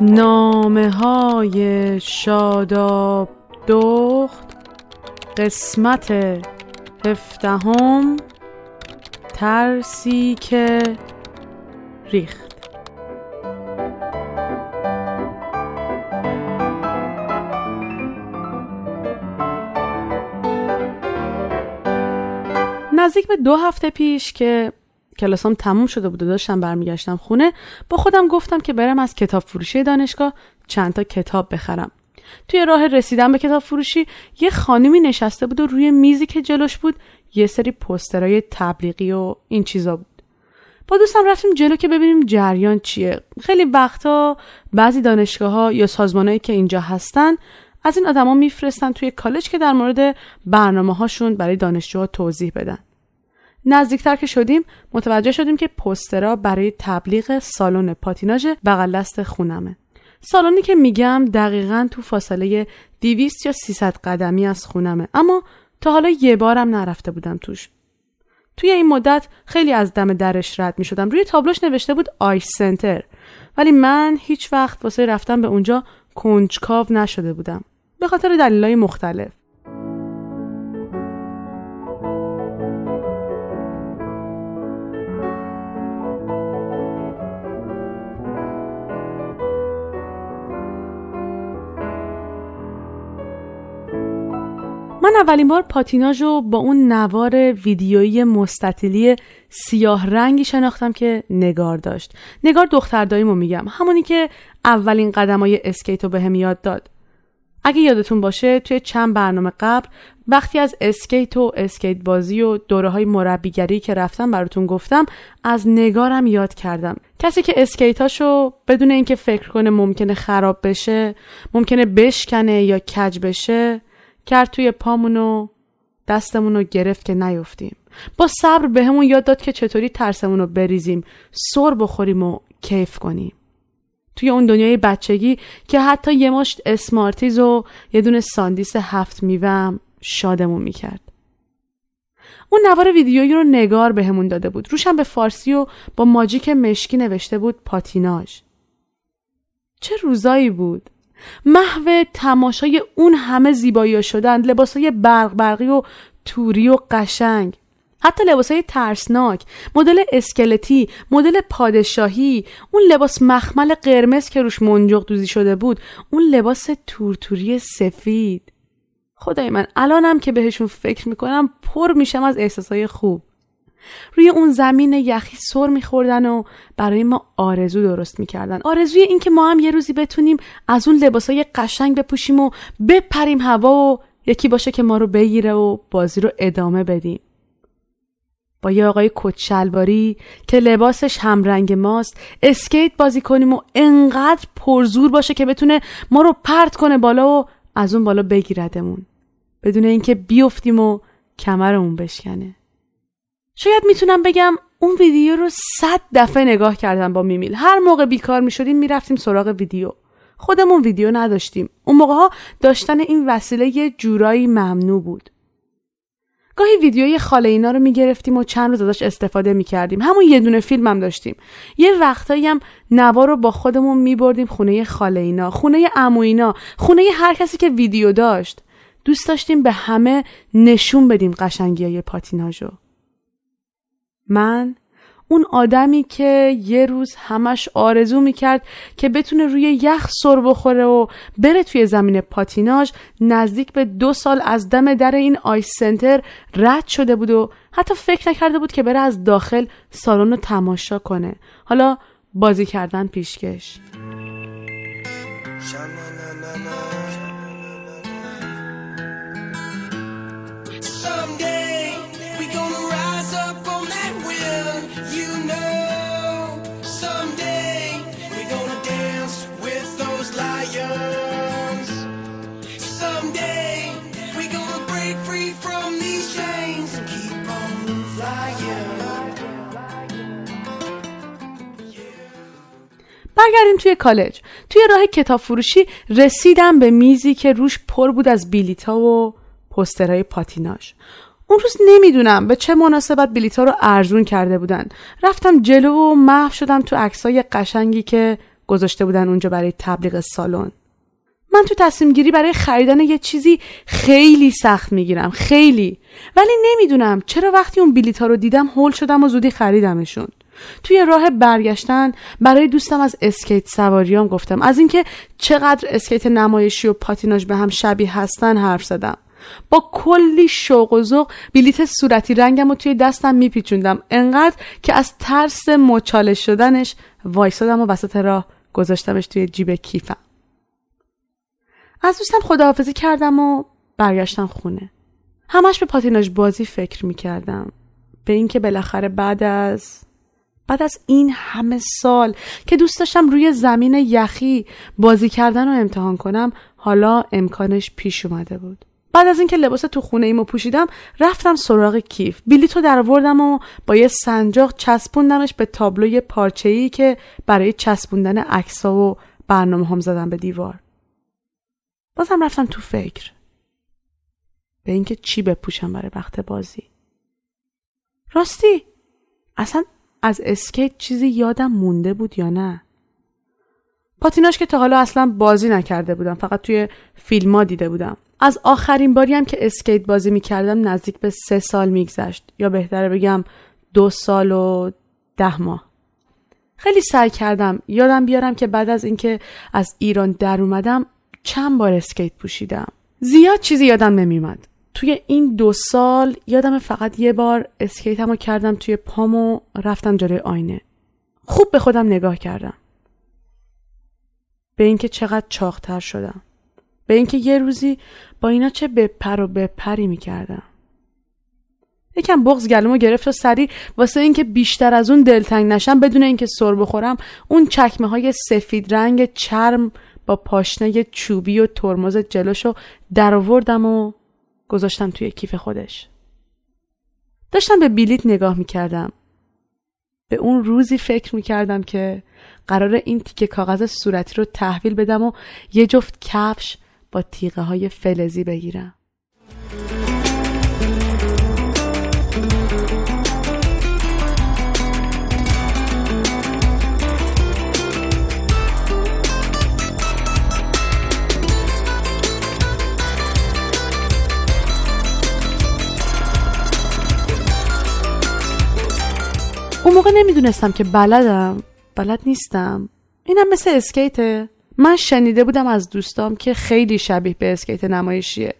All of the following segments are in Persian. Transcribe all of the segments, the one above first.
نامه های شاداب دخت قسمت هفدهم ترسی که ریخت. نزدیک به دو هفته پیش که کلاسام تموم شده بود و داشتم برمیگشتم خونه با خودم گفتم که برم از کتاب فروشی دانشگاه چند تا کتاب بخرم. توی راه رسیدن به کتاب فروشی یه خانمی نشسته بود و روی میزی که جلوش بود یه سری پسترهای تبلیغی و این چیزا بود. با دوستم رفتیم جلو که ببینیم جریان چیه. خیلی وقتا بعضی دانشگاه ها یا سازمانهایی که اینجا هستن از این آدما میفرستن توی کالج که در مورد برنامه هاشون برای دانشجوها توضیح بدن. نزدیکتر که شدیم متوجه شدیم که پسترها برای تبلیغ سالن پاتیناژ بغل دست خونمه. سالنی که میگم دقیقا تو فاصله 200 یا 300 قدمی از خونمه. اما تا حالا یه بارم نرفته بودم توش. توی این مدت خیلی از دم درش رد می شدم روی تابلوش نوشته بود آیس سنتر. ولی من هیچ وقت واسه رفتن به اونجا کنجکاو نشده بودم. به خاطر دلایل مختلف. اولین بار پاتیناژ رو با اون نوار ویدیویی مستطیلی سیاه رنگی شناختم که نگار داشت. نگار دختر داییمو میگم. همونی که اولین قدمای اسکیت رو بهم یاد داد. اگه یادتون باشه توی چند برنامه قبل وقتی از اسکیت و اسکیت بازی و دوره های مربیگری که رفتم براتون گفتم از نگارم یاد کردم. کسی که اسکیتاشو بدون اینکه فکر کنه ممکنه خراب بشه ممکنه بشکنه یا کج بشه کرد توی پامونو دستمونو گرفت که نیفتیم. با صبر بهمون به یاد داد که چطوری ترسمونو بریزیم. سر بخوریم و کیف کنیم. توی اون دنیای بچگی که حتی یه مشت اسمارتیز و یه دونه ساندیس هفت میوهم شادمون می‌کرد. اون نوار ویدیویی رو نگار بهمون داده بود. روشم به فارسی و با ماجیک مشکی نوشته بود پاتیناژ. چه روزایی بود؟ محو تماشای اون همه زیبایی شدن لباسای برق برقی و توری و قشنگ. حتی لباسای ترسناک مدل اسکلتی مدل پادشاهی اون لباس مخمل قرمز که روش منجق دوزی شده بود اون لباس تورتوری سفید. خدای من الانم که بهشون فکر می‌کنم پر میشم از احساسای خوب. روی اون زمین یخی سر میخوردن و برای ما آرزو درست می‌کردن. آرزوی اینکه ما هم یه روزی بتونیم از اون لباسای قشنگ بپوشیم و بپریم هوا و یکی باشه که ما رو بگیره و بازی رو ادامه بدیم. با یه آقای کچلواری که لباسش همرنگ ماست اسکیت بازی کنیم و انقدر پرزور باشه که بتونه ما رو پرت کنه بالا و از اون بالا بگیردمون. بدون اینکه بیفتیم و کمرمون بشکنه. شاید می‌تونم بگم اون ویدیو رو صد دفعه نگاه کردم با میمیل. هر موقع بیکار می‌شدیم می‌رفتیم سراغ ویدیو. خودمون ویدیو نداشتیم. اون موقع ها داشتن این وسیله یه جورایی ممنوع بود. گاهی ویدیوی خاله اینا رو می‌گرفتیم و چند روز ازش استفاده می‌کردیم. همون یه دونه فیلم هم داشتیم. یه وقتایی هم نوا رو با خودمون میبردیم خونه خاله اینا خونه اینا خونه هر کسی که ویدیو داشت. دوست داشتیم به همه نشون بدیم قشنگی های پاتیناژو. من اون آدمی که یه روز همش آرزو می‌کرد که بتونه روی یخ سر بخوره و بره توی زمین پاتیناژ نزدیک به دو سال از دم در این آیس سنتر رد شده بود و حتی فکر نکرده بود که بره از داخل سالن رو تماشا کنه. حالا بازی کردن پیشکش. برگردیم توی کالج. توی راه کتاب فروشی رسیدم به میزی که روش پر بود از بیلیتا و پسترهای پاتیناش اون روز نمی‌دونم به چه مناسبت بلیتا رو ارزون کرده بودن. رفتم جلو و محو شدم تو عکسای قشنگی که گذاشته بودن اونجا برای تبلیغ سالن. من تو تصمیم گیری برای خریدن یه چیزی خیلی سخت می‌گیرم خیلی. ولی نمی‌دونم چرا وقتی اون بلیط ها رو دیدم هول شدم و زودی خریدمشون. توی راه برگشتن برای دوستم از اسکیت سواریام گفتم. از اینکه چقدر اسکیت نمایشی و پاتیناژ به هم شبیه هستن حرف زدم. با کلی شوق و ذوق بلیت صورتی رنگم رو توی دستم میپیچوندم. انقدر که از ترس مچاله شدنش وایسادم و وسط راه گذاشتمش توی جیب کیفم. از دوستم خداحافظی کردم و برگشتم خونه. همش به پاتیناژ بازی فکر می‌کردم. به اینکه بالاخره بعد از بعد از این همه سال که دوست داشتم روی زمین یخی بازی کردن رو امتحان کنم حالا امکانش پیش اومده بود. بعد از اینکه لباس تو خونه ایمو پوشیدم رفتم سراغ کیف. بلیتو در آوردم و با یه سنجاق چسبوندمش به تابلوی پارچه‌ای که برای چسبوندن عکس‌ها و برنامه هم زدم به دیوار. بازم رفتم تو فکر به اینکه چی بپوشم برای وقت بازی. راستی اصلا از اسکیت چیزی یادم مونده بود یا نه؟ پاتیناژ که تا حالا اصلا بازی نکرده بودم فقط توی فیلم دیده بودم. از آخرین باری هم که اسکیت بازی می‌کردم نزدیک به سه سال میگذشت یا بهتره بگم دو سال و ده ماه. خیلی سعی کردم یادم بیارم که بعد از اینکه از ایران در اومدم چند بار اسکیت پوشیدم. زیاد چیزی یادم نمیومد توی این دو سال یادم فقط یه بار اسکیتم رو کردم توی پام و رفتم جلوی آینه. خوب به خودم نگاه کردم. به اینکه چقدر چاختر شدم. به اینکه یه روزی با اینا چه بپر و بپری می‌کردم. یکم بغز گلومو گرفت و سریع واسه اینکه بیشتر از اون دلتنگ نشم بدون اینکه سر بخورم اون چکمه های سفید رنگ چرم با پاشنه چوبی و ترمز جلوشو در آوردم و گذاشتم توی کیف خودش. داشتم به بیلیت نگاه می‌کردم. به اون روزی فکر می‌کردم که قرار این تیکه کاغذ صورتی رو تحویل بدم و یه جفت کفش با تیغه های فلزی بگیرم. اون موقع نمی‌دونستم که بلدم بلد نیستم. اینم مثل اسکیته من شنیده بودم از دوستام که خیلی شبیه به اسکیت نمایشیه.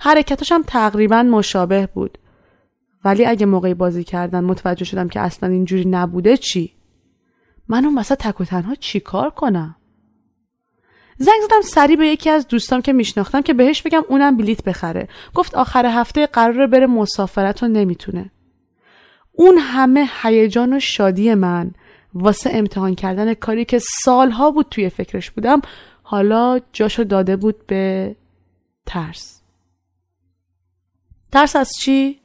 حرکتاش هم تقریبا مشابه بود. ولی اگه موقعی بازی کردن متوجه شدم که اصلا اینجوری نبوده چی؟ من اون وسط تک و تنها چی کار کنم؟ زنگ زدم سری به یکی از دوستام که میشناختم که بهش بگم اونم بلیت بخره. گفت آخر هفته قراره بره مسافرت و نمی‌تونه. اون همه هیجان و شادی من واسه امتحان کردن کاری که سالها بود توی فکرش بودم حالا جاشو داده بود به ترس. ترس از چی؟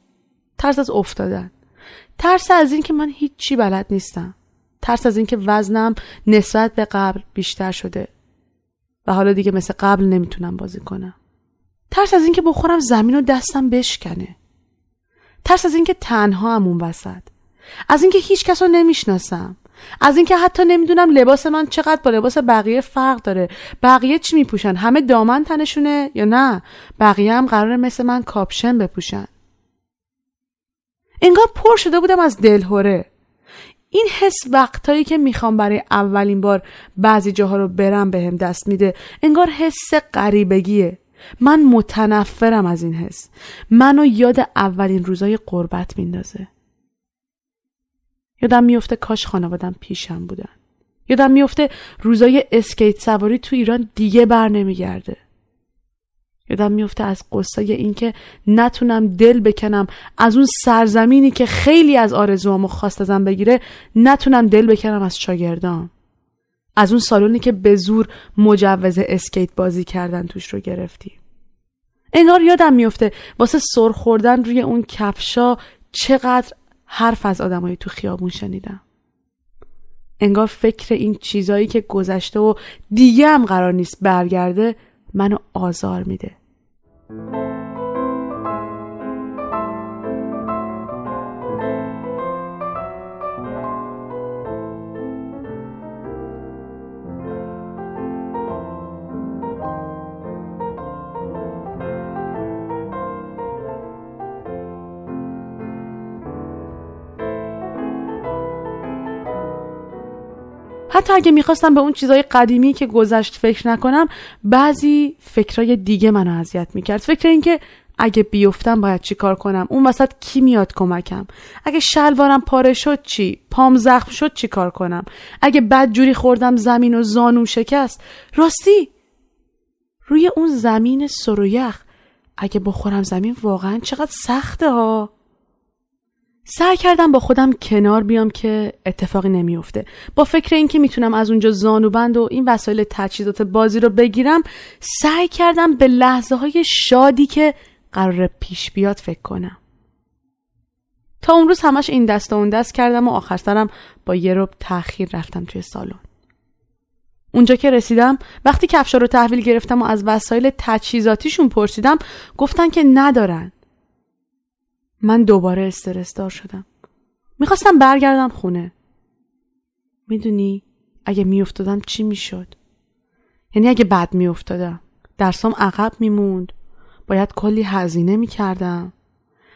ترس از افتادن. ترس از این که من هیچی بلد نیستم. ترس از اینکه وزنم نسبت به قبل بیشتر شده و حالا دیگه مثل قبل نمی‌تونم بازی کنم. ترس از اینکه بخورم زمین و دستم بشکنه. ترس از اینکه تنها هم اون وسط. از اینکه هیچ کس رو نمی‌شناسم. از اینکه حتی نمی‌دونم لباس من چقدر با لباس بقیه فرق داره. بقیه چی میپوشن؟ همه دامن تنشونه یا نه؟ بقیه هم قرار مثل من کاپشن بپوشن. انگار پر شده بودم از دلهوره. این حس وقتایی که می‌خوام برای اولین بار بعضی جاها رو برم بهم دست میده انگار حس غریبگیه. من متنفرم از این حس. منو یاد اولین روزای قربت میندازه. یادم میفته کاش خانوادم پیشم بودن. یادم میفته روزای اسکیت سواری تو ایران دیگه بر نمیگرده. یادم میفته از قصه اینکه نتونم دل بکنم از اون سرزمینی که خیلی از آرزوامو خواست ازم بگیره نتونم دل بکنم از شاگردام. از اون سالونی که به زور مجوز اسکیت بازی کردن توش رو گرفتی. انگار یادم میفته واسه سر خوردن روی اون کفشا چقدر حرف از آدمایی تو خیابون شنیدم. انگار فکر این چیزایی که گذشته و دیگه هم قرار نیست برگرده منو آزار میده. حتی اگه می‌خواستم به اون چیزای قدیمی که گذشت فکر نکنم بعضی فکرای دیگه منو اذیت می‌کرد. فکر اینکه اگه بیفتم باید چی کار کنم؟ اون وسط کی میاد کمکم؟ اگه شلوارم پاره شد چی؟ پام زخم شد چی کار کنم؟ اگه بد جوری خوردم زمین و زانوم شکست؟ راستی روی اون زمین سرویخ اگه بخورم زمین واقعا چقدر سخته ها؟ سعی کردم با خودم کنار بیام که اتفاقی نمیافته. با فکر اینکه می‌تونم از اونجا زانوبند و این وسایل تجهیزات بازی رو بگیرم سعی کردم به لحظه های شادی که قرار پیش بیاد فکر کنم. تا اون روز همش این دست و اون دست کردم و آخر سرم با یه رب تاخیر رفتم توی سالن. اونجا که رسیدم وقتی کفشا رو تحویل گرفتم و از وسایل تجهیزاتیشون پرسیدم گفتن که ندارن. من دوباره استرس دار شدم. می‌خواستم برگردم خونه. می‌دونی اگه میافتادم چی می‌شد؟ یعنی اگه بد میافتادم. درسام عقب میموند. باید کلی هزینه می‌کردم.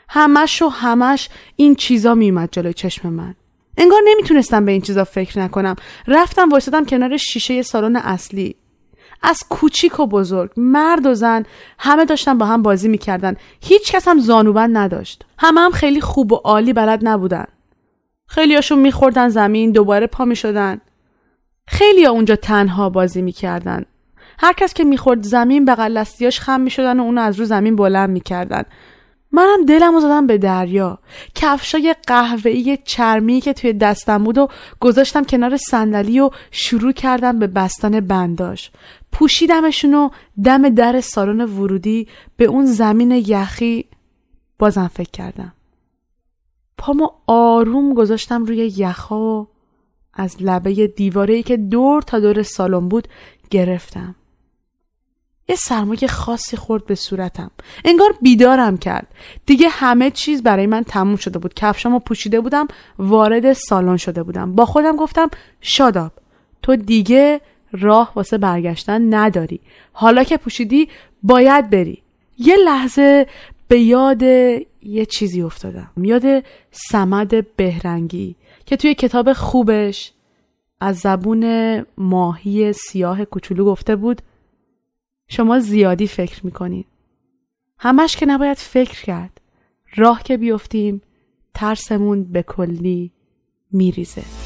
همش و همش این چیزا میومد جلوی چشم من. انگار نمی‌تونستم به این چیزا فکر نکنم. رفتم وایسادم کنار شیشه سالن اصلی. از کوچیک و بزرگ. مرد و زن همه داشتن با هم بازی می‌کردن. هیچ کس هم زانوبند نداشت. همه هم خیلی خوب و عالی بلد نبودن. خیلیاشون میخوردن زمین دوباره پا می‌شدن. خیلی ها اونجا تنها بازی می‌کردن. هر کس که می‌خورد زمین بغل دستیاش خم می‌شدن و اونو از رو زمین بلند می‌کردن. منم دلم زدم به دریا. کفشای قهوه‌ای چرمی که توی دستم بود و گذاشتم کنار صندلی و شروع کردم به بستن بنداش. پوشیدمشون و دم در سالن ورودی به اون زمین یخی بازم فکر کردم. پامو آروم گذاشتم روی یخها و از لبه دیواره که دور تا دور سالن بود گرفتم. یه سرمایه خاصی خورد به صورتم. انگار بیدارم کرد. دیگه همه چیز برای من تموم شده بود. کفشامو پوشیده بودم وارد سالن شده بودم. با خودم گفتم شاداب تو دیگه راه واسه برگشتن نداری. حالا که پوشیدی باید بری. یه لحظه به یاد یه چیزی افتادم. یاد سمد بهرنگی که توی کتاب خوبش از زبون ماهی سیاه کوچولو گفته بود شما زیادی فکر می‌کنید. همش که نباید فکر کرد. راه که بیفتیم ترسمون به کلی میریزه.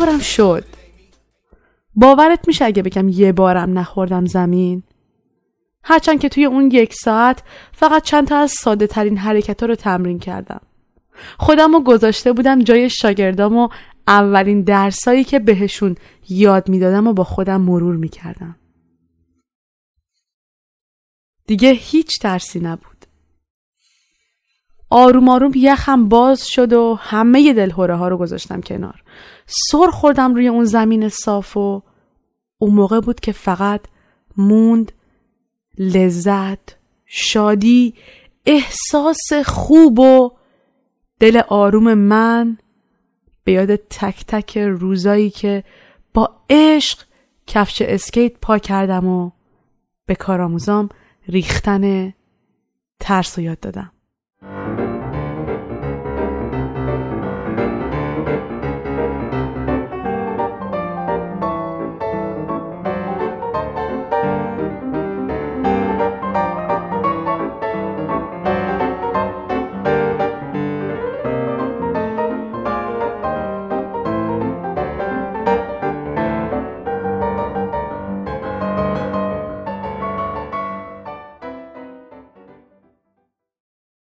همینطورم شد. باورت میشه اگه بگم یه بارم نخوردم زمین؟ هرچند که توی اون یک ساعت فقط چند تا از ساده ترین حرکت رو تمرین کردم. خودم رو گذاشته بودم جای شاگردام و اولین درسایی که بهشون یاد می‌دادم و با خودم مرور می‌کردم. دیگه هیچ درسی نبود. آروم آروم یخم باز شد و همه دلهوره ها رو گذاشتم کنار. سر خوردم روی اون زمین صاف و اون موقع بود که فقط موند لذت شادی احساس خوب و دل آروم من به یاد تک تک روزایی که با عشق کفش اسکیت پا کردم و به کارآموزام ریختن ترس و یاد دادم.